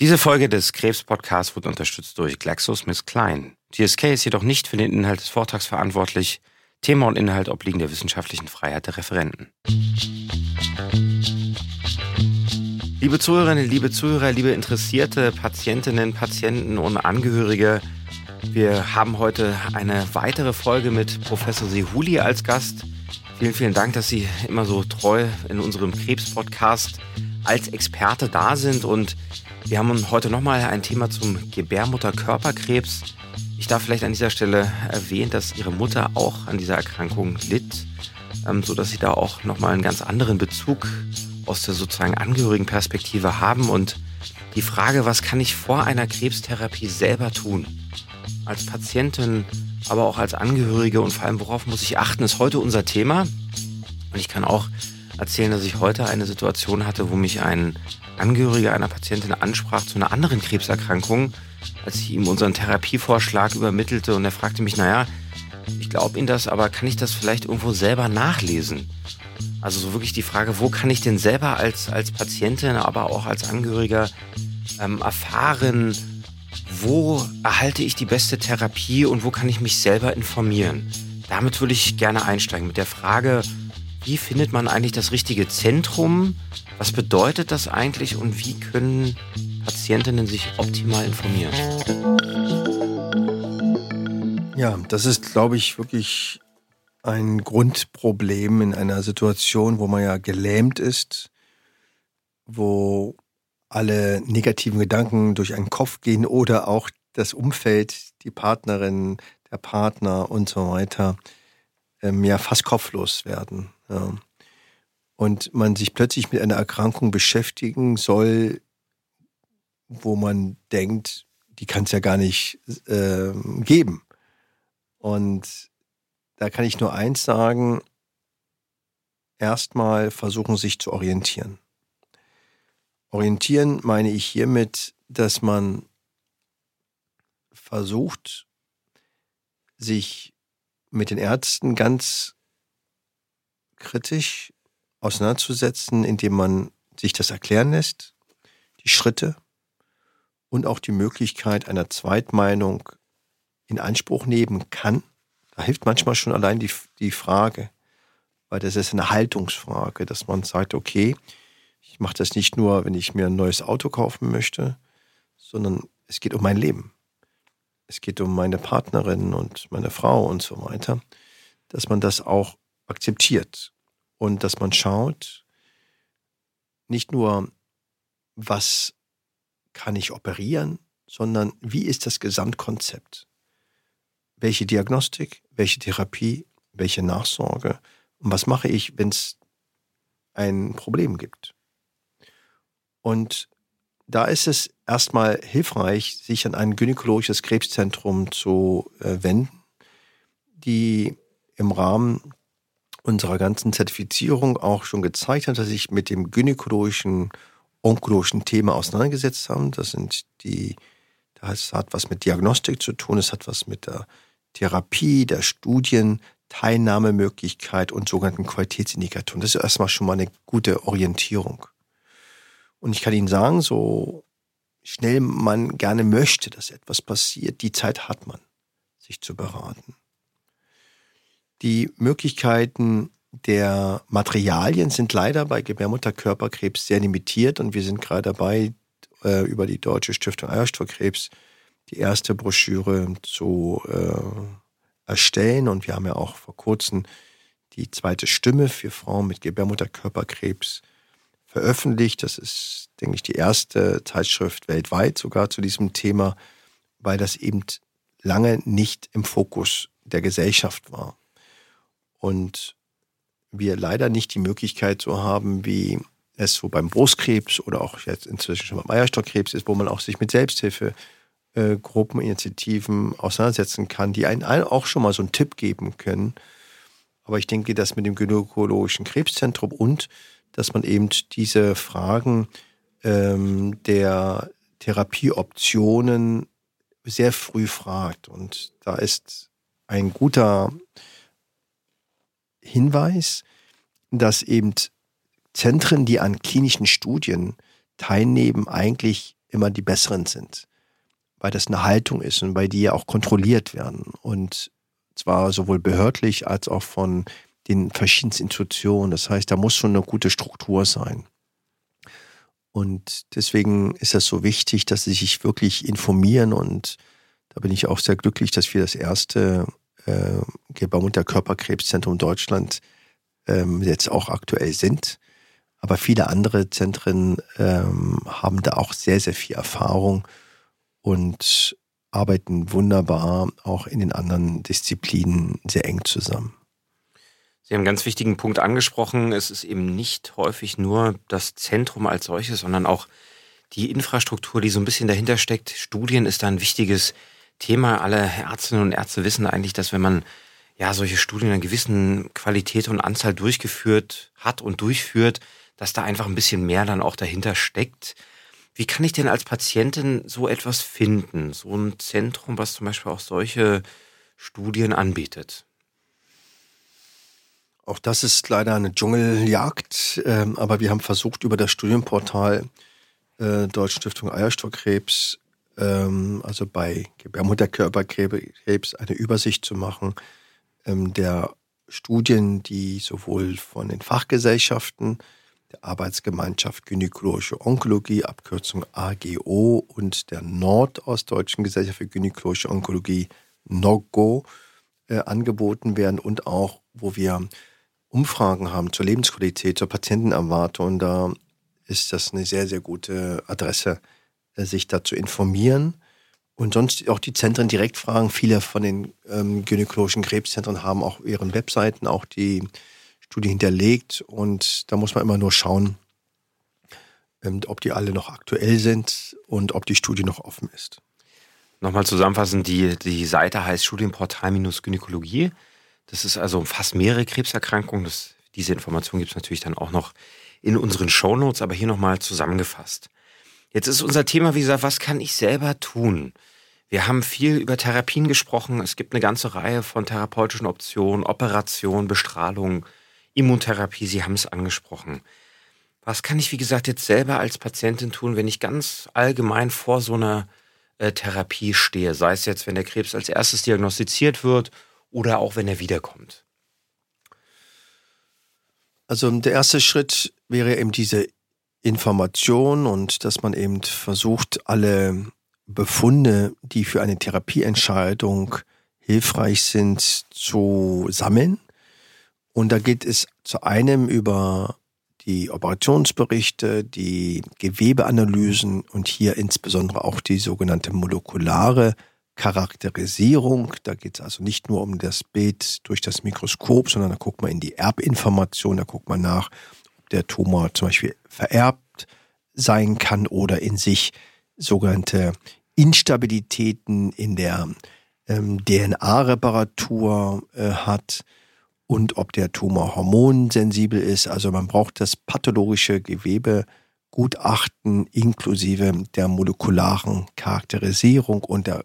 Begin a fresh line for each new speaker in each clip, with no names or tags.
Diese Folge des Krebs-Podcasts wurde unterstützt durch GlaxoSmithKline. GSK ist jedoch nicht für den Inhalt des Vortrags verantwortlich. Thema und Inhalt obliegen der wissenschaftlichen Freiheit der Referenten. Liebe Zuhörerinnen, liebe Zuhörer, liebe interessierte Patientinnen, Patienten und Angehörige, wir haben heute eine weitere Folge mit Professor Sehuli als Gast. Vielen, vielen Dank, dass Sie immer so treu in unserem Krebs-Podcast als Experte da sind und wir haben heute nochmal ein Thema zum Gebärmutterkörperkrebs. Ich darf vielleicht an dieser Stelle erwähnen, dass Ihre Mutter auch an dieser Erkrankung litt, ähm, sodass Sie da auch nochmal einen ganz anderen Bezug aus der sozusagen Angehörigenperspektive haben. Und die Frage, was kann ich vor einer Krebstherapie selber tun? Als Patientin, aber auch als Angehörige und vor allem, worauf muss ich achten, ist heute unser Thema. Und ich kann auch erzählen, dass ich heute eine Situation hatte, wo mich ein Angehöriger einer Patientin ansprach zu einer anderen Krebserkrankung, als ich ihm unseren Therapievorschlag übermittelte und er fragte mich, naja, ich glaube Ihnen das, aber kann ich das vielleicht irgendwo selber nachlesen? Also so wirklich die Frage, wo kann ich denn selber als, als Patientin, aber auch als Angehöriger ähm, erfahren, wo erhalte ich die beste Therapie und wo kann ich mich selber informieren? Damit würde ich gerne einsteigen mit der Frage, wie findet man eigentlich das richtige Zentrum? Was bedeutet das eigentlich und wie können Patientinnen sich optimal informieren?
Ja, das ist, glaube ich, wirklich ein Grundproblem in einer Situation, wo man ja gelähmt ist, wo alle negativen Gedanken durch einen Kopf gehen oder auch das Umfeld, die Partnerin, der Partner und so weiter, ähm, ja fast kopflos werden. Ja. Und man sich plötzlich mit einer Erkrankung beschäftigen soll, wo man denkt, die kann es ja gar nicht äh, geben. Und da kann ich nur eins sagen, erstmal versuchen sich zu orientieren. Orientieren meine ich hiermit, dass man versucht, sich mit den Ärzten ganz kritisch auseinanderzusetzen, indem man sich das erklären lässt, die Schritte und auch die Möglichkeit einer Zweitmeinung in Anspruch nehmen kann. Da hilft manchmal schon allein die, die Frage, weil das ist eine Haltungsfrage, dass man sagt, okay, ich mache das nicht nur, wenn ich mir ein neues Auto kaufen möchte, sondern es geht um mein Leben. Es geht um meine Partnerin und meine Frau und so weiter, dass man das auch akzeptiert und dass man schaut, nicht nur, was kann ich operieren, sondern wie ist das Gesamtkonzept? Welche Diagnostik, welche Therapie, welche Nachsorge und was mache ich, wenn es ein Problem gibt? Und da ist es erstmal hilfreich, sich an ein gynäkologisches Krebszentrum zu äh, wenden, die im Rahmen unserer ganzen Zertifizierung auch schon gezeigt hat, dass sich mit dem gynäkologischen, onkologischen Thema auseinandergesetzt haben. Das sind die, das hat was mit Diagnostik zu tun, es hat was mit der Therapie, der Studien, Teilnahmemöglichkeit und sogenannten Qualitätsindikatoren. Das ist erstmal schon mal eine gute Orientierung. Und ich kann Ihnen sagen, so schnell man gerne möchte, dass etwas passiert, die Zeit hat man, sich zu beraten. Die Möglichkeiten der Materialien sind leider bei Gebärmutterkörperkrebs sehr limitiert und wir sind gerade dabei, äh, über die Deutsche Stiftung Eierstoffkrebs die erste Broschüre zu äh, erstellen und wir haben ja auch vor kurzem die zweite Stimme für Frauen mit Gebärmutterkörperkrebs veröffentlicht. Das ist, denke ich, die erste Zeitschrift weltweit sogar zu diesem Thema, weil das eben lange nicht im Fokus der Gesellschaft war. Und wir leider nicht die Möglichkeit so haben, wie es so beim Brustkrebs oder auch jetzt inzwischen schon beim Eierstockkrebs ist, wo man auch sich mit Selbsthilfe äh, Gruppeninitiativen auseinandersetzen kann, die einen auch schon mal so einen Tipp geben können. Aber ich denke, dass mit dem Gynäkologischen Krebszentrum und dass man eben diese Fragen ähm, der Therapieoptionen sehr früh fragt. Und da ist ein guter Hinweis, dass eben Zentren, die an klinischen Studien teilnehmen, eigentlich immer die besseren sind, weil das eine Haltung ist und weil die ja auch kontrolliert werden. Und zwar sowohl behördlich als auch von den verschiedensten Institutionen. Das heißt, da muss schon eine gute Struktur sein. Und deswegen ist das so wichtig, dass sie sich wirklich informieren. Und da bin ich auch sehr glücklich, dass wir das erste äh, Gebärmutter Körperkrebszentrum Deutschland ähm, jetzt auch aktuell sind. Aber viele andere Zentren ähm, haben da auch sehr, sehr viel Erfahrung und arbeiten wunderbar auch in den anderen Disziplinen sehr eng zusammen.
Sie haben einen ganz wichtigen Punkt angesprochen. Es ist eben nicht häufig nur das Zentrum als solches, sondern auch die Infrastruktur, die so ein bisschen dahinter steckt. Studien ist da ein wichtiges Thema. Alle Ärztinnen und Ärzte wissen eigentlich, dass wenn man ja solche Studien in einer gewissen Qualität und Anzahl durchgeführt hat und durchführt, dass da einfach ein bisschen mehr dann auch dahinter steckt. Wie kann ich denn als Patientin so etwas finden? So ein Zentrum, was zum Beispiel auch solche Studien anbietet?
Auch das ist leider eine Dschungeljagd, ähm, aber wir haben versucht, über das Studienportal äh, Deutsche Stiftung Eierstockkrebs, ähm, also bei Gebärmutterkörperkrebs, eine Übersicht zu machen ähm, der Studien, die sowohl von den Fachgesellschaften, der Arbeitsgemeinschaft Gynäkologische Onkologie, Abkürzung AGO, und der Nordostdeutschen Gesellschaft für Gynäkologische Onkologie, NOGO, äh, angeboten werden und auch, wo wir Umfragen haben zur Lebensqualität, zur Patientenerwartung, da ist das eine sehr, sehr gute Adresse, äh, sich da zu informieren. Und sonst auch die Zentren direkt fragen. Viele von den ähm, gynäkologischen Krebszentren haben auch ihren Webseiten auch die Studie hinterlegt. Und da muss man immer nur schauen, ähm, ob die alle noch aktuell sind und ob die Studie noch offen ist.
Nochmal zusammenfassend, die, die Seite heißt Studienportal-Gynäkologie. Das ist also fast mehrere Krebserkrankungen. Das, diese Information gibt es natürlich dann auch noch in unseren Shownotes, aber hier nochmal zusammengefasst. Jetzt ist unser Thema, wie gesagt, was kann ich selber tun? Wir haben viel über Therapien gesprochen. Es gibt eine ganze Reihe von therapeutischen Optionen, Operation, Bestrahlung, Immuntherapie. Sie haben es angesprochen. Was kann ich, wie gesagt, jetzt selber als Patientin tun, wenn ich ganz allgemein vor so einer äh, Therapie stehe? Sei es jetzt, wenn der Krebs als erstes diagnostiziert wird oder auch wenn er wiederkommt?
Also der erste Schritt wäre eben diese Information und dass man eben versucht, alle Befunde, die für eine Therapieentscheidung hilfreich sind, zu sammeln. Und da geht es zu einem über die Operationsberichte, die Gewebeanalysen und hier insbesondere auch die sogenannte molekulare Charakterisierung. Da geht es also nicht nur um das Bild durch das Mikroskop, sondern da guckt man in die Erbinformation, da guckt man nach, ob der Tumor zum Beispiel vererbt sein kann oder in sich sogenannte Instabilitäten in der ähm, DNA-Reparatur äh, hat und ob der Tumor hormonsensibel ist. Also man braucht das pathologische Gewebegutachten inklusive der molekularen Charakterisierung und der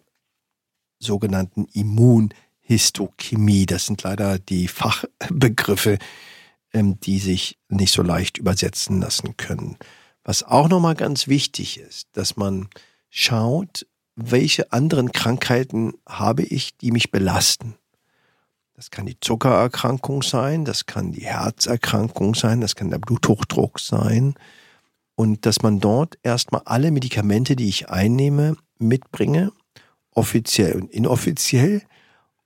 sogenannten Immunhistochemie. Das sind leider die Fachbegriffe, ähm, die sich nicht so leicht übersetzen lassen können. Was auch nochmal ganz wichtig ist, dass man schaut, welche anderen Krankheiten habe ich, die mich belasten. Das kann die Zuckererkrankung sein, das kann die Herzerkrankung sein, das kann der Bluthochdruck sein. Und dass man dort erstmal alle Medikamente, die ich einnehme, mitbringe offiziell und inoffiziell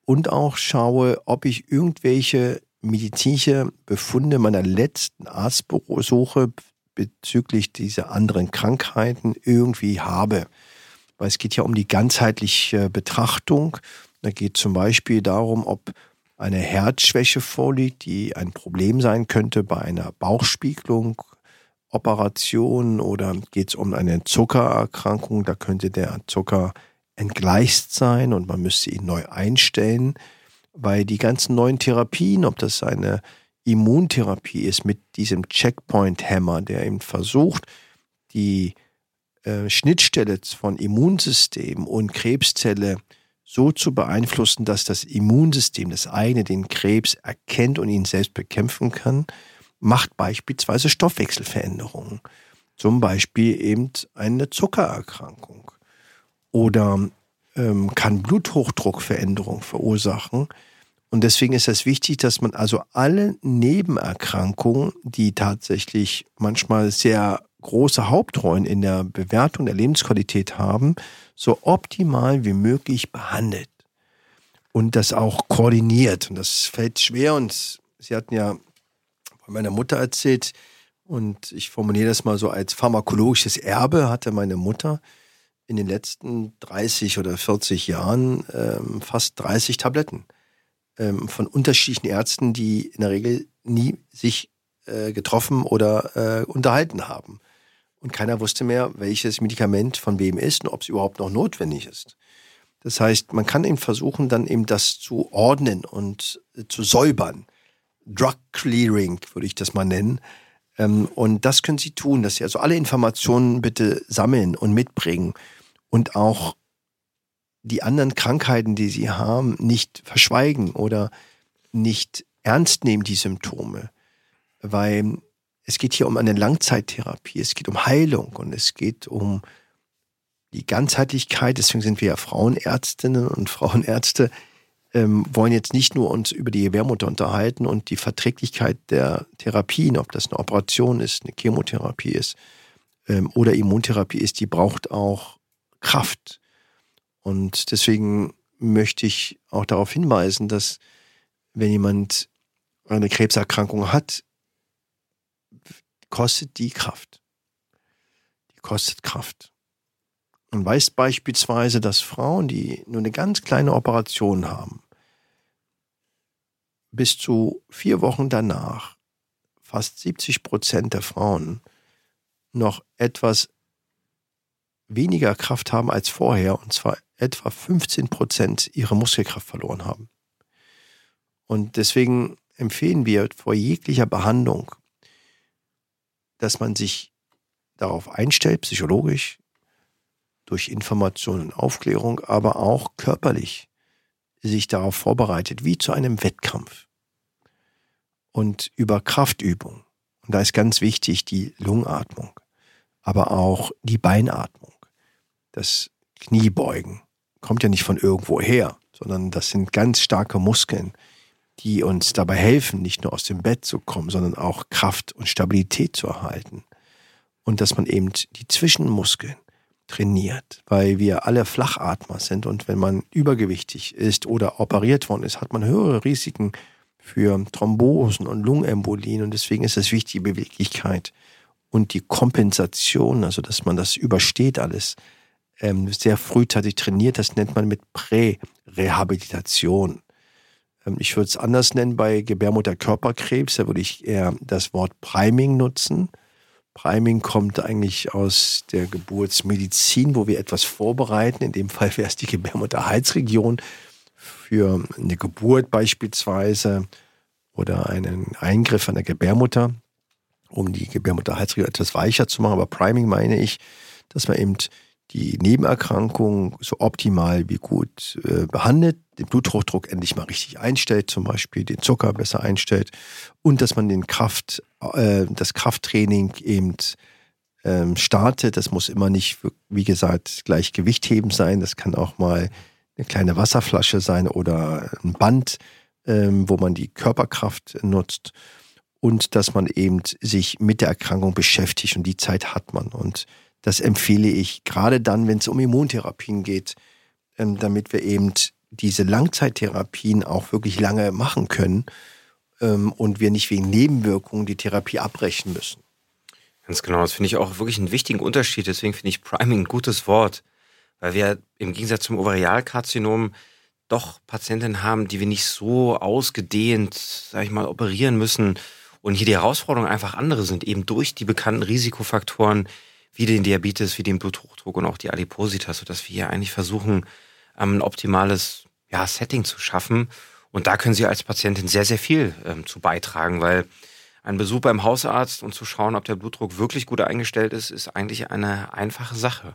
und auch schaue, ob ich irgendwelche medizinische Befunde meiner letzten Arztbesuche bezüglich dieser anderen Krankheiten irgendwie habe. Weil es geht ja um die ganzheitliche Betrachtung. Da geht zum Beispiel darum, ob eine Herzschwäche vorliegt, die ein Problem sein könnte bei einer Bauchspiegelung, Operation oder geht es um eine Zuckererkrankung, da könnte der Zucker entgleist sein und man müsste ihn neu einstellen, weil die ganzen neuen Therapien, ob das eine Immuntherapie ist mit diesem Checkpoint-Hammer, der eben versucht, die äh, Schnittstelle von Immunsystem und Krebszelle so zu beeinflussen, dass das Immunsystem, das eigene, den Krebs erkennt und ihn selbst bekämpfen kann, macht beispielsweise Stoffwechselveränderungen. zum Beispiel eben eine Zuckererkrankung oder ähm, kann Bluthochdruckveränderung verursachen. Und deswegen ist es wichtig, dass man also alle Nebenerkrankungen, die tatsächlich manchmal sehr große Hauptrollen in der Bewertung der Lebensqualität haben, so optimal wie möglich behandelt und das auch koordiniert. Und das fällt schwer. Und Sie hatten ja von meiner Mutter erzählt, und ich formuliere das mal so als pharmakologisches Erbe hatte meine Mutter in den letzten 30 oder 40 Jahren ähm, fast 30 Tabletten ähm, von unterschiedlichen Ärzten, die in der Regel nie sich äh, getroffen oder äh, unterhalten haben. Und keiner wusste mehr, welches Medikament von wem ist und ob es überhaupt noch notwendig ist. Das heißt, man kann eben versuchen, dann eben das zu ordnen und äh, zu säubern. Drug Clearing würde ich das mal nennen. Ähm, und das können Sie tun, dass Sie also alle Informationen bitte sammeln und mitbringen und auch die anderen Krankheiten, die Sie haben, nicht verschweigen oder nicht ernst nehmen, die Symptome. Weil es geht hier um eine Langzeittherapie, es geht um Heilung und es geht um die Ganzheitlichkeit. Deswegen sind wir ja Frauenärztinnen und Frauenärzte, ähm, wollen jetzt nicht nur uns über die Gebärmutter unterhalten und die Verträglichkeit der Therapien, ob das eine Operation ist, eine Chemotherapie ist ähm, oder Immuntherapie ist, die braucht auch Kraft. Und deswegen möchte ich auch darauf hinweisen, dass wenn jemand eine Krebserkrankung hat, kostet die Kraft. Die kostet Kraft. Man weiß beispielsweise, dass Frauen, die nur eine ganz kleine Operation haben, bis zu vier Wochen danach fast 70 Prozent der Frauen noch etwas weniger Kraft haben als vorher, und zwar etwa 15 Prozent ihre Muskelkraft verloren haben. Und deswegen empfehlen wir vor jeglicher Behandlung dass man sich darauf einstellt, psychologisch, durch Information und Aufklärung, aber auch körperlich sich darauf vorbereitet, wie zu einem Wettkampf. Und über Kraftübung. Und da ist ganz wichtig die Lungenatmung, aber auch die Beinatmung. Das Kniebeugen kommt ja nicht von irgendwo her, sondern das sind ganz starke Muskeln, die uns dabei helfen, nicht nur aus dem Bett zu kommen, sondern auch Kraft und Stabilität zu erhalten. Und dass man eben die Zwischenmuskeln trainiert, weil wir alle Flachatmer sind und wenn man übergewichtig ist oder operiert worden ist, hat man höhere Risiken für Thrombosen und Lungenembolien und deswegen ist es wichtig, die Beweglichkeit und die Kompensation, also dass man das übersteht alles, ähm, sehr frühzeitig trainiert. Das nennt man mit Prä-Rehabilitation. Ähm, ich würde es anders nennen bei Gebärmutterkörperkrebs. Da würde ich eher das Wort Priming nutzen. Priming kommt eigentlich aus der Geburtsmedizin, wo wir etwas vorbereiten. In dem Fall wäre es die Gebärmutterhalsregion für eine Geburt beispielsweise oder einen Eingriff an der Gebärmutter, um die Gebärmutterhalsregion etwas weicher zu machen. Aber Priming meine ich, dass man eben die Nebenerkrankung so optimal wie gut äh, behandelt, den Bluthochdruck endlich mal richtig einstellt, zum Beispiel den Zucker besser einstellt und dass man den Kraft, äh, das Krafttraining eben ähm, startet. Das muss immer nicht, wie gesagt, gleich Gewichtheben sein. Das kann auch mal eine kleine Wasserflasche sein oder ein Band, ähm, wo man die Körperkraft nutzt und dass man eben sich mit der Erkrankung beschäftigt und die Zeit hat man und das empfehle ich gerade dann, wenn es um Immuntherapien geht, ähm, damit wir eben diese Langzeittherapien auch wirklich lange machen können ähm, und wir nicht wegen Nebenwirkungen die Therapie abbrechen müssen.
Ganz genau, das finde ich auch wirklich einen wichtigen Unterschied. Deswegen finde ich Priming ein gutes Wort, weil wir im Gegensatz zum Ovarialkarzinom doch Patientinnen haben, die wir nicht so ausgedehnt, sag ich mal, operieren müssen. Und hier die Herausforderungen einfach andere sind, eben durch die bekannten Risikofaktoren, wie den Diabetes, wie den Bluthochdruck und auch die Adipositas, sodass wir hier eigentlich versuchen, ähm, ein optimales ja, Setting zu schaffen. Und da können Sie als Patientin sehr, sehr viel ähm, zu beitragen, weil ein Besuch beim Hausarzt und zu schauen, ob der Blutdruck wirklich gut eingestellt ist, ist eigentlich eine einfache Sache.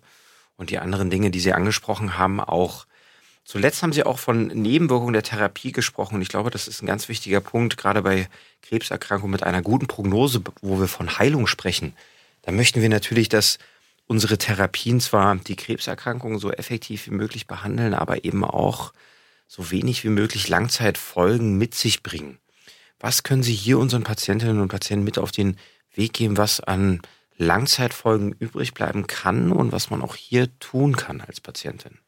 Und die anderen Dinge, die Sie angesprochen haben, auch. Zuletzt haben Sie auch von Nebenwirkungen der Therapie gesprochen. Und ich glaube, das ist ein ganz wichtiger Punkt, gerade bei Krebserkrankungen mit einer guten Prognose, wo wir von Heilung sprechen Da möchten wir natürlich, dass unsere Therapien zwar die Krebserkrankung so effektiv wie möglich behandeln, aber eben auch so wenig wie möglich Langzeitfolgen mit sich bringen. Was können Sie hier unseren Patientinnen und Patienten mit auf den Weg geben, was an Langzeitfolgen übrig bleiben kann und was man auch hier tun kann als Patientin?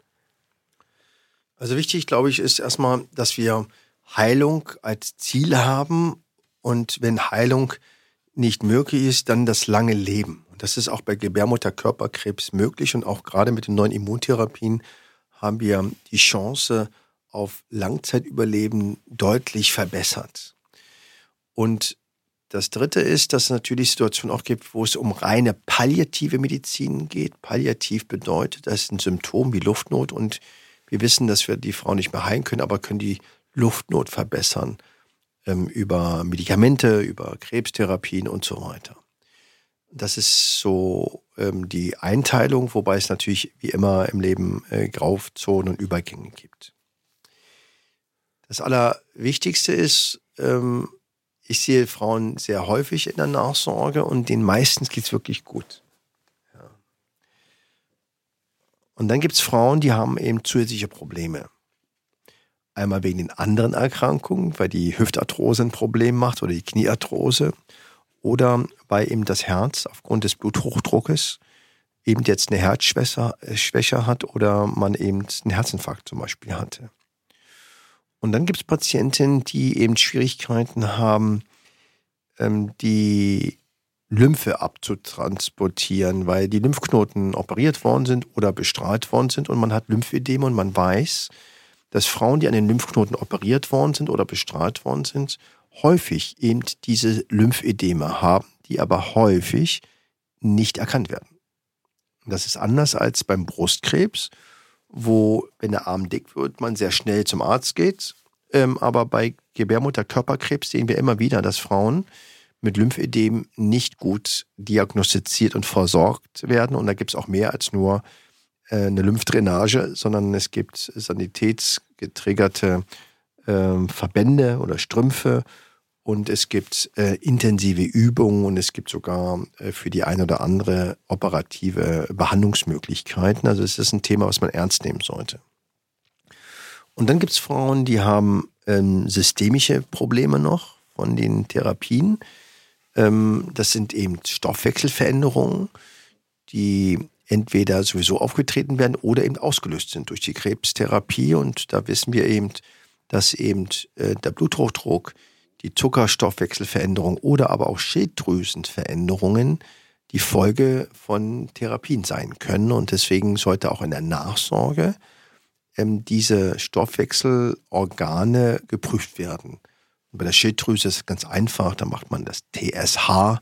Also wichtig, glaube ich, ist erstmal, dass wir Heilung als Ziel haben und wenn Heilung nicht möglich ist, dann das lange Leben. Und das ist auch bei Gebärmutterkörperkrebs möglich und auch gerade mit den neuen Immuntherapien haben wir die Chance auf Langzeitüberleben deutlich verbessert. Und das Dritte ist, dass es natürlich Situationen auch gibt, wo es um reine palliative Medizin geht. Palliativ bedeutet, das ist ein Symptom wie Luftnot und wir wissen, dass wir die Frau nicht mehr heilen können, aber können die Luftnot verbessern ähm, über Medikamente, über Krebstherapien und so weiter. Das ist so ähm, die Einteilung, wobei es natürlich wie immer im Leben äh, Grauzonen und Übergänge gibt. Das Allerwichtigste ist, ähm, ich sehe Frauen sehr häufig in der Nachsorge und den meisten geht es wirklich gut. Ja. Und dann gibt es Frauen, die haben eben zusätzliche Probleme. Einmal wegen den anderen Erkrankungen, weil die Hüftarthrose ein Problem macht oder die Kniearthrose. Oder weil eben das Herz aufgrund des Bluthochdruckes eben jetzt eine Herzschwäche äh, hat oder man eben einen Herzinfarkt zum Beispiel hatte. Und dann gibt es Patientinnen, die eben Schwierigkeiten haben, ähm, die Lymphe abzutransportieren, weil die Lymphknoten operiert worden sind oder bestrahlt worden sind und man hat Lymphedeme und man weiß, dass Frauen, die an den Lymphknoten operiert worden sind oder bestrahlt worden sind, häufig eben diese Lymphedeme haben, die aber häufig nicht erkannt werden. Das ist anders als beim Brustkrebs, wo, wenn der Arm dick wird, man sehr schnell zum Arzt geht. Ähm, aber bei Gebärmutterkörperkrebs sehen wir immer wieder, dass Frauen mit Lymphedem nicht gut diagnostiziert und versorgt werden. Und da gibt es auch mehr als nur eine Lymphdrainage, sondern es gibt sanitätsgetriggerte äh, Verbände oder Strümpfe und es gibt äh, intensive Übungen und es gibt sogar äh, für die eine oder andere operative Behandlungsmöglichkeiten. Also es ist ein Thema, was man ernst nehmen sollte. Und dann gibt es Frauen, die haben ähm, systemische Probleme noch von den Therapien. Ähm, das sind eben Stoffwechselveränderungen, die entweder sowieso aufgetreten werden oder eben ausgelöst sind durch die Krebstherapie. Und da wissen wir eben, dass eben äh, der Bluthochdruck, die Zuckerstoffwechselveränderung oder aber auch Schilddrüsenveränderungen die Folge von Therapien sein können. Und deswegen sollte auch in der Nachsorge ähm, diese Stoffwechselorgane geprüft werden. Und bei der Schilddrüse ist es ganz einfach, da macht man das TSH.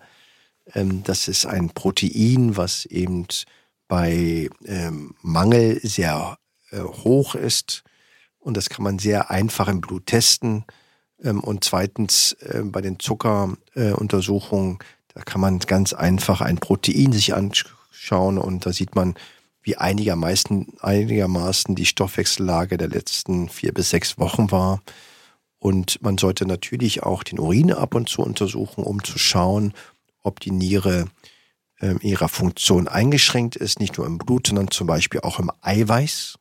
Ähm, das ist ein Protein, was eben bei ähm, Mangel sehr äh, hoch ist. Und das kann man sehr einfach im Blut testen. Ähm, und zweitens äh, bei den Zuckeruntersuchungen, da kann man ganz einfach ein Protein sich anschauen und da sieht man, wie einigermaßen, einigermaßen die Stoffwechsellage der letzten vier bis sechs Wochen war. Und man sollte natürlich auch den Urin ab und zu untersuchen, um zu schauen, ob die Niere äh, ihrer Funktion eingeschränkt ist, nicht nur im Blut, sondern zum Beispiel auch im Eiweiß.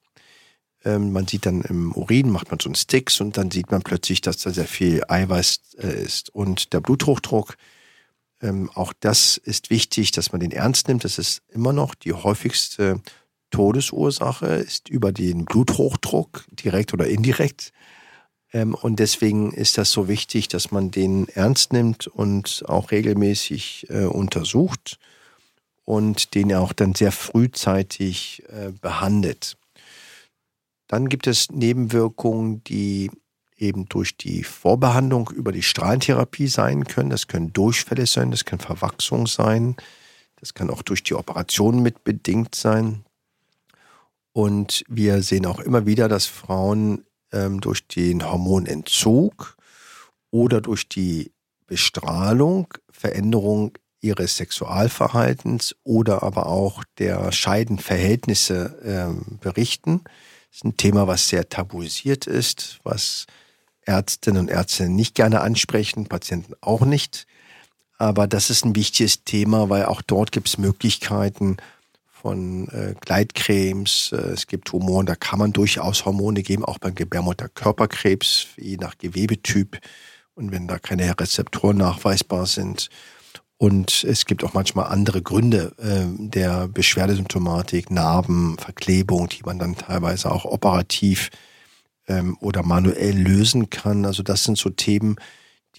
Ähm, man sieht dann im Urin, macht man so einen Sticks und dann sieht man plötzlich, dass da sehr viel Eiweiß äh, ist. Und der Bluthochdruck, ähm, auch das ist wichtig, dass man den ernst nimmt. Das ist immer noch die häufigste Todesursache, ist über den Bluthochdruck, direkt oder indirekt. Ähm, und deswegen ist das so wichtig, dass man den ernst nimmt und auch regelmäßig äh, untersucht und den auch dann sehr frühzeitig äh, behandelt. Dann gibt es Nebenwirkungen, die eben durch die Vorbehandlung über die Strahlentherapie sein können. Das können Durchfälle sein, das kann Verwachsung sein, das kann auch durch die Operation mit bedingt sein. Und wir sehen auch immer wieder, dass Frauen ähm, durch den Hormonentzug oder durch die Bestrahlung Veränderung ihres Sexualverhaltens oder aber auch der Scheidenverhältnisse ähm, berichten. Das ist ein Thema, was sehr tabuisiert ist, was Ärztinnen und Ärzte nicht gerne ansprechen, Patienten auch nicht. Aber das ist ein wichtiges Thema, weil auch dort gibt es Möglichkeiten von äh, Gleitcremes. Äh, es gibt Humoren, da kann man durchaus Hormone geben, auch beim Gebärmutterkörperkrebs, je nach Gewebetyp. Und wenn da keine Rezeptoren nachweisbar sind. Und es gibt auch manchmal andere Gründe äh, der Beschwerdesymptomatik, Narben, Verklebung, die man dann teilweise auch operativ ähm, oder manuell lösen kann. Also das sind so Themen,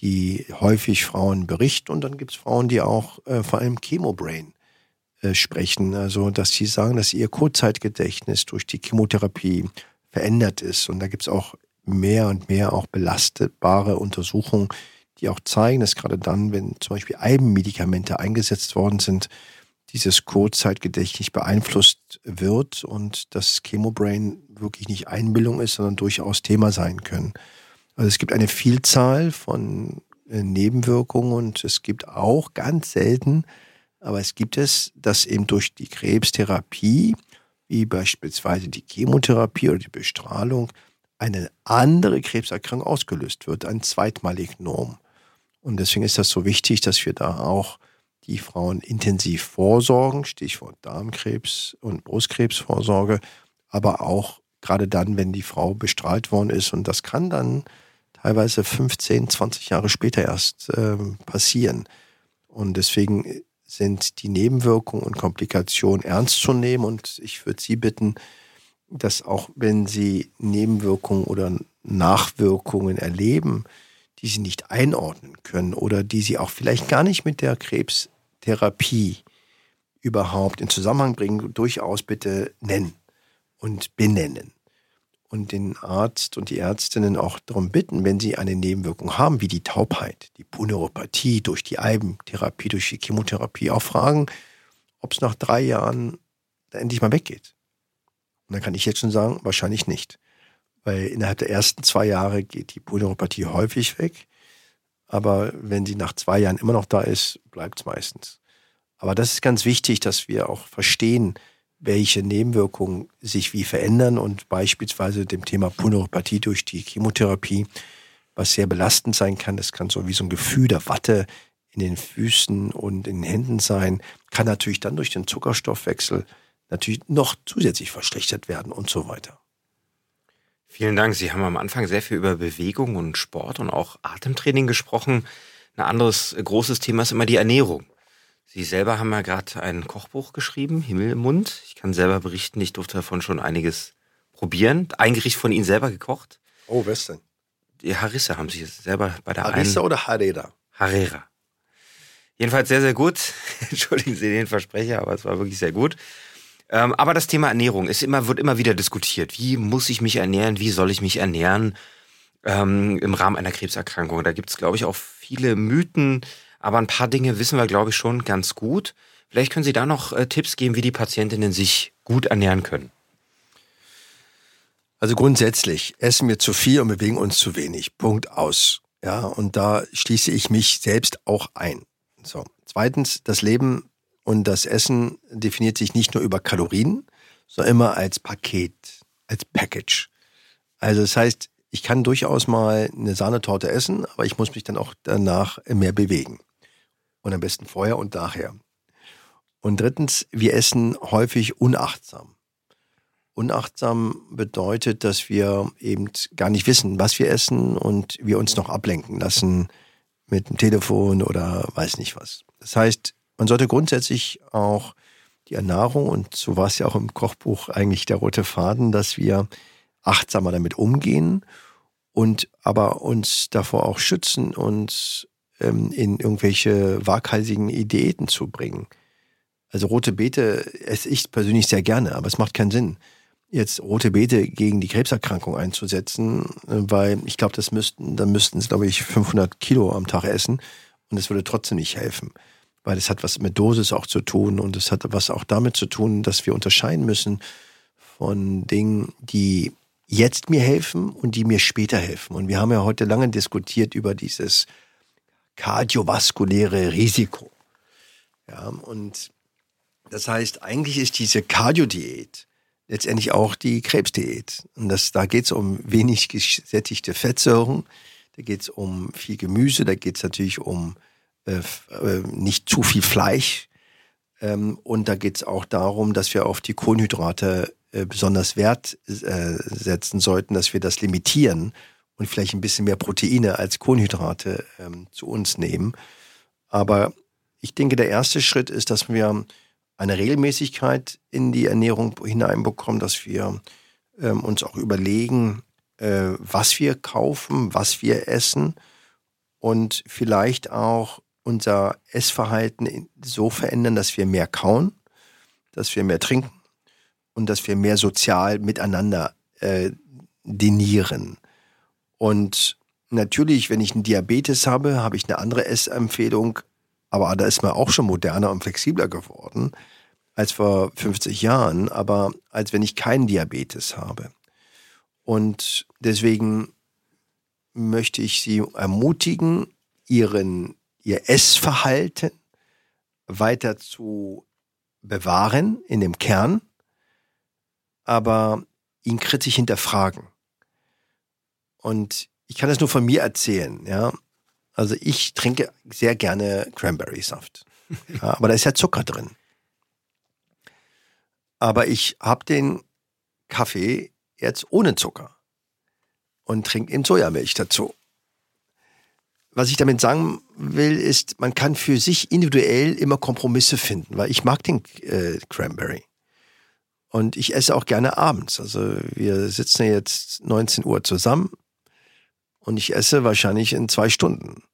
die häufig Frauen berichten. Und dann gibt es Frauen, die auch äh, vor allem Chemobrain äh, sprechen, also dass sie sagen, dass ihr Kurzzeitgedächtnis durch die Chemotherapie verändert ist. Und da gibt es auch mehr und mehr auch belastbare Untersuchungen, die auch zeigen, dass gerade dann, wenn zum Beispiel Eibenmedikamente eingesetzt worden sind, dieses Kurzzeitgedächtnis beeinflusst wird und das Chemobrain wirklich nicht Einbildung ist, sondern durchaus Thema sein können. Also es gibt eine Vielzahl von äh, Nebenwirkungen und es gibt auch ganz selten, aber es gibt es, dass eben durch die Krebstherapie, wie beispielsweise die Chemotherapie oder die Bestrahlung, eine andere Krebserkrankung ausgelöst wird, ein Zweitmalignom. Und deswegen ist das so wichtig, dass wir da auch die Frauen intensiv vorsorgen, Stichwort Darmkrebs und Brustkrebsvorsorge, aber auch gerade dann, wenn die Frau bestrahlt worden ist. Und das kann dann teilweise 15, 20 Jahre später erst äh, passieren. Und deswegen sind die Nebenwirkungen und Komplikationen ernst zu nehmen. Und ich würde Sie bitten, dass auch wenn Sie Nebenwirkungen oder Nachwirkungen erleben, die Sie nicht einordnen können oder die Sie auch vielleicht gar nicht mit der Krebstherapie überhaupt in Zusammenhang bringen, durchaus bitte nennen und benennen und den Arzt und die Ärztinnen auch darum bitten, wenn sie eine Nebenwirkung haben, wie die Taubheit, die Puneuropathie durch die Eibentherapie, durch die Chemotherapie, auch fragen, ob es nach drei Jahren endlich mal weggeht. Und dann kann ich jetzt schon sagen, wahrscheinlich nicht. Weil innerhalb der ersten zwei Jahre geht die Puneuropathie häufig weg. Aber wenn sie nach zwei Jahren immer noch da ist, bleibt es meistens. Aber das ist ganz wichtig, dass wir auch verstehen, welche Nebenwirkungen sich wie verändern und beispielsweise dem Thema Punoropathie durch die Chemotherapie, was sehr belastend sein kann. Das kann so wie so ein Gefühl der Watte in den Füßen und in den Händen sein, kann natürlich dann durch den Zuckerstoffwechsel natürlich noch zusätzlich verschlechtert werden und so weiter.
Vielen Dank. Sie haben am Anfang sehr viel über Bewegung und Sport und auch Atemtraining gesprochen. Ein anderes großes Thema ist immer die Ernährung. Sie selber haben ja gerade ein Kochbuch geschrieben, Himmel im Mund. Ich kann selber berichten, ich durfte davon schon einiges probieren. Ein Gericht von Ihnen selber gekocht.
Oh, was denn?
Die Harissa haben Sie selber bei der
Harissa einen... oder Harera?
Harera. Jedenfalls sehr, sehr gut. Entschuldigen Sie den Versprecher, aber es war wirklich sehr gut. Ähm, aber das Thema Ernährung ist immer, wird immer wieder diskutiert. Wie muss ich mich ernähren? Wie soll ich mich ernähren ähm, im Rahmen einer Krebserkrankung? Da gibt es, glaube ich, auch viele Mythen, aber ein paar Dinge wissen wir, glaube ich, schon ganz gut. Vielleicht können Sie da noch äh, Tipps geben, wie die Patientinnen sich gut ernähren können.
Also grundsätzlich essen wir zu viel und bewegen uns zu wenig. Punkt aus. Ja, und da schließe ich mich selbst auch ein. So. Zweitens, das Leben und das Essen definiert sich nicht nur über Kalorien, sondern immer als Paket, als Package. Also das heißt, ich kann durchaus mal eine Sahnetorte essen, aber ich muss mich dann auch danach mehr bewegen. Und am besten vorher und nachher. Und drittens, wir essen häufig unachtsam. Unachtsam bedeutet, dass wir eben gar nicht wissen, was wir essen und wir uns noch ablenken lassen mit dem Telefon oder weiß nicht was. Das heißt, man sollte grundsätzlich auch die Ernährung, und so war es ja auch im Kochbuch eigentlich der rote Faden, dass wir achtsamer damit umgehen und aber uns davor auch schützen, uns ähm, in irgendwelche waghalsigen Diäten zu bringen. Also rote Beete esse ich persönlich sehr gerne, aber es macht keinen Sinn, jetzt rote Beete gegen die Krebserkrankung einzusetzen, weil ich glaube, das müssten, dann müssten sie, glaube ich, 500 Kilo am Tag essen und es würde trotzdem nicht helfen, weil es hat was mit Dosis auch zu tun und es hat was auch damit zu tun, dass wir unterscheiden müssen von Dingen, die jetzt mir helfen und die mir später helfen. Und wir haben ja heute lange diskutiert über dieses kardiovaskuläre Risiko. Ja, und das heißt, eigentlich ist diese Cardio-Diät letztendlich auch die Krebsdiät. Und das, da geht es um wenig gesättigte Fettsäuren, da geht es um viel Gemüse, da geht es natürlich um äh, äh, nicht zu viel Fleisch. Ähm, und da geht es auch darum, dass wir auf die Kohlenhydrate äh, besonders Wert äh, setzen sollten, dass wir das limitieren und vielleicht ein bisschen mehr Proteine als Kohlenhydrate ähm, zu uns nehmen. Aber ich denke, der erste Schritt ist, dass wir eine Regelmäßigkeit in die Ernährung hineinbekommen, dass wir ähm, uns auch überlegen, äh, was wir kaufen, was wir essen und vielleicht auch unser Essverhalten so verändern, dass wir mehr kauen, dass wir mehr trinken und dass wir mehr sozial miteinander äh, dinieren. Und natürlich, wenn ich einen Diabetes habe, habe ich eine andere Essempfehlung, aber da ist man auch schon moderner und flexibler geworden als vor 50 Jahren, aber als wenn ich keinen Diabetes habe. Und deswegen möchte ich Sie ermutigen, Ihren ihr Essverhalten weiter zu bewahren in dem Kern, aber ihn kritisch hinterfragen. Und ich kann das nur von mir erzählen, ja. Also ich trinke sehr gerne Cranberry-Saft. Ja, aber da ist ja Zucker drin. Aber ich habe den Kaffee jetzt ohne Zucker und trinke eben Sojamilch dazu was ich damit sagen will, ist, man kann für sich individuell immer Kompromisse finden, weil ich mag den äh, Cranberry. Und ich esse auch gerne abends. Also wir sitzen jetzt 19 Uhr zusammen und ich esse wahrscheinlich in zwei Stunden.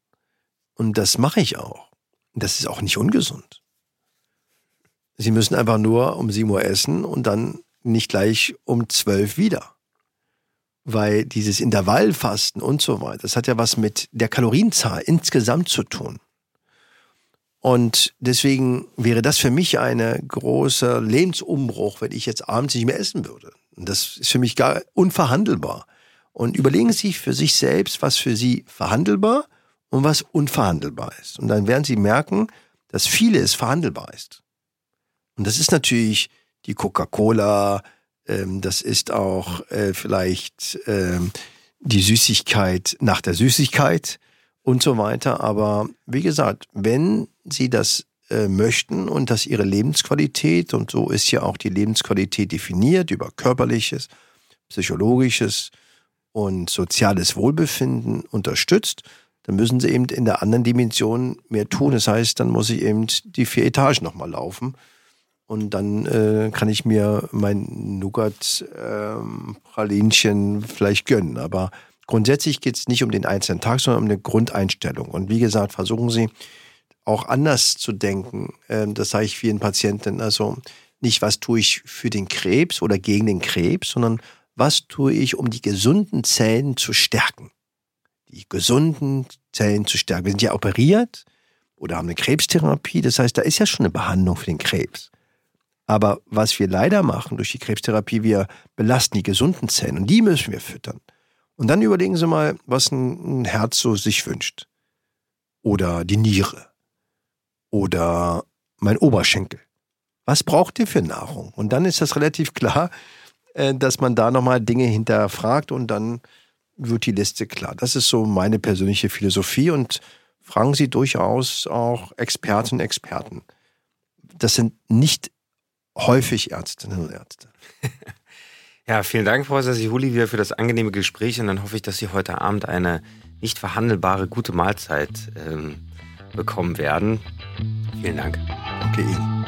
Und das mache ich auch. Das ist auch nicht ungesund. Sie müssen einfach nur um 7 Uhr essen und dann nicht gleich um 12 wieder weil dieses Intervallfasten und so weiter, das hat ja was mit der Kalorienzahl insgesamt zu tun. Und deswegen wäre das für mich ein großer Lebensumbruch, wenn ich jetzt abends nicht mehr essen würde. Das ist für mich gar unverhandelbar. Und überlegen Sie für sich selbst, was für Sie verhandelbar und was unverhandelbar ist. Und dann werden Sie merken, dass vieles verhandelbar ist. Und das ist natürlich die Coca-Cola, ähm, das ist auch äh, vielleicht ähm, die Süßigkeit nach der Süßigkeit und so weiter. Aber wie gesagt, wenn Sie das äh, möchten und dass Ihre Lebensqualität, und so ist ja auch die Lebensqualität definiert über körperliches, psychologisches und soziales Wohlbefinden unterstützt, dann müssen Sie eben in der anderen Dimension mehr tun. Das heißt, dann muss ich eben die vier Etagen nochmal laufen und dann äh, kann ich mir mein Nougat-Pralinchen ähm, vielleicht gönnen. Aber grundsätzlich geht es nicht um den einzelnen Tag, sondern um eine Grundeinstellung. Und wie gesagt, versuchen Sie auch anders zu denken. Ähm, das sage ich vielen Patienten. Also nicht, was tue ich für den Krebs oder gegen den Krebs, sondern was tue ich, um die gesunden Zellen zu stärken. Die gesunden Zellen zu stärken. Wir sind ja operiert oder haben eine Krebstherapie. Das heißt, da ist ja schon eine Behandlung für den Krebs. Aber was wir leider machen durch die Krebstherapie, wir belasten die gesunden Zellen und die müssen wir füttern. Und dann überlegen Sie mal, was ein Herz so sich wünscht. Oder die Niere. Oder mein Oberschenkel. Was braucht ihr für Nahrung? Und dann ist das relativ klar, äh, dass man da nochmal Dinge hinterfragt und dann wird die Liste klar. Das ist so meine persönliche Philosophie und fragen Sie durchaus auch Expertinnen und Experten. Das sind nicht häufig Ärztinnen und Ärzte.
Ja, vielen Dank, Professor Sihuli, wieder für das angenehme Gespräch und dann hoffe ich, dass Sie heute Abend eine nicht verhandelbare gute Mahlzeit ähm, bekommen werden. Vielen Dank.
Okay, Ihnen.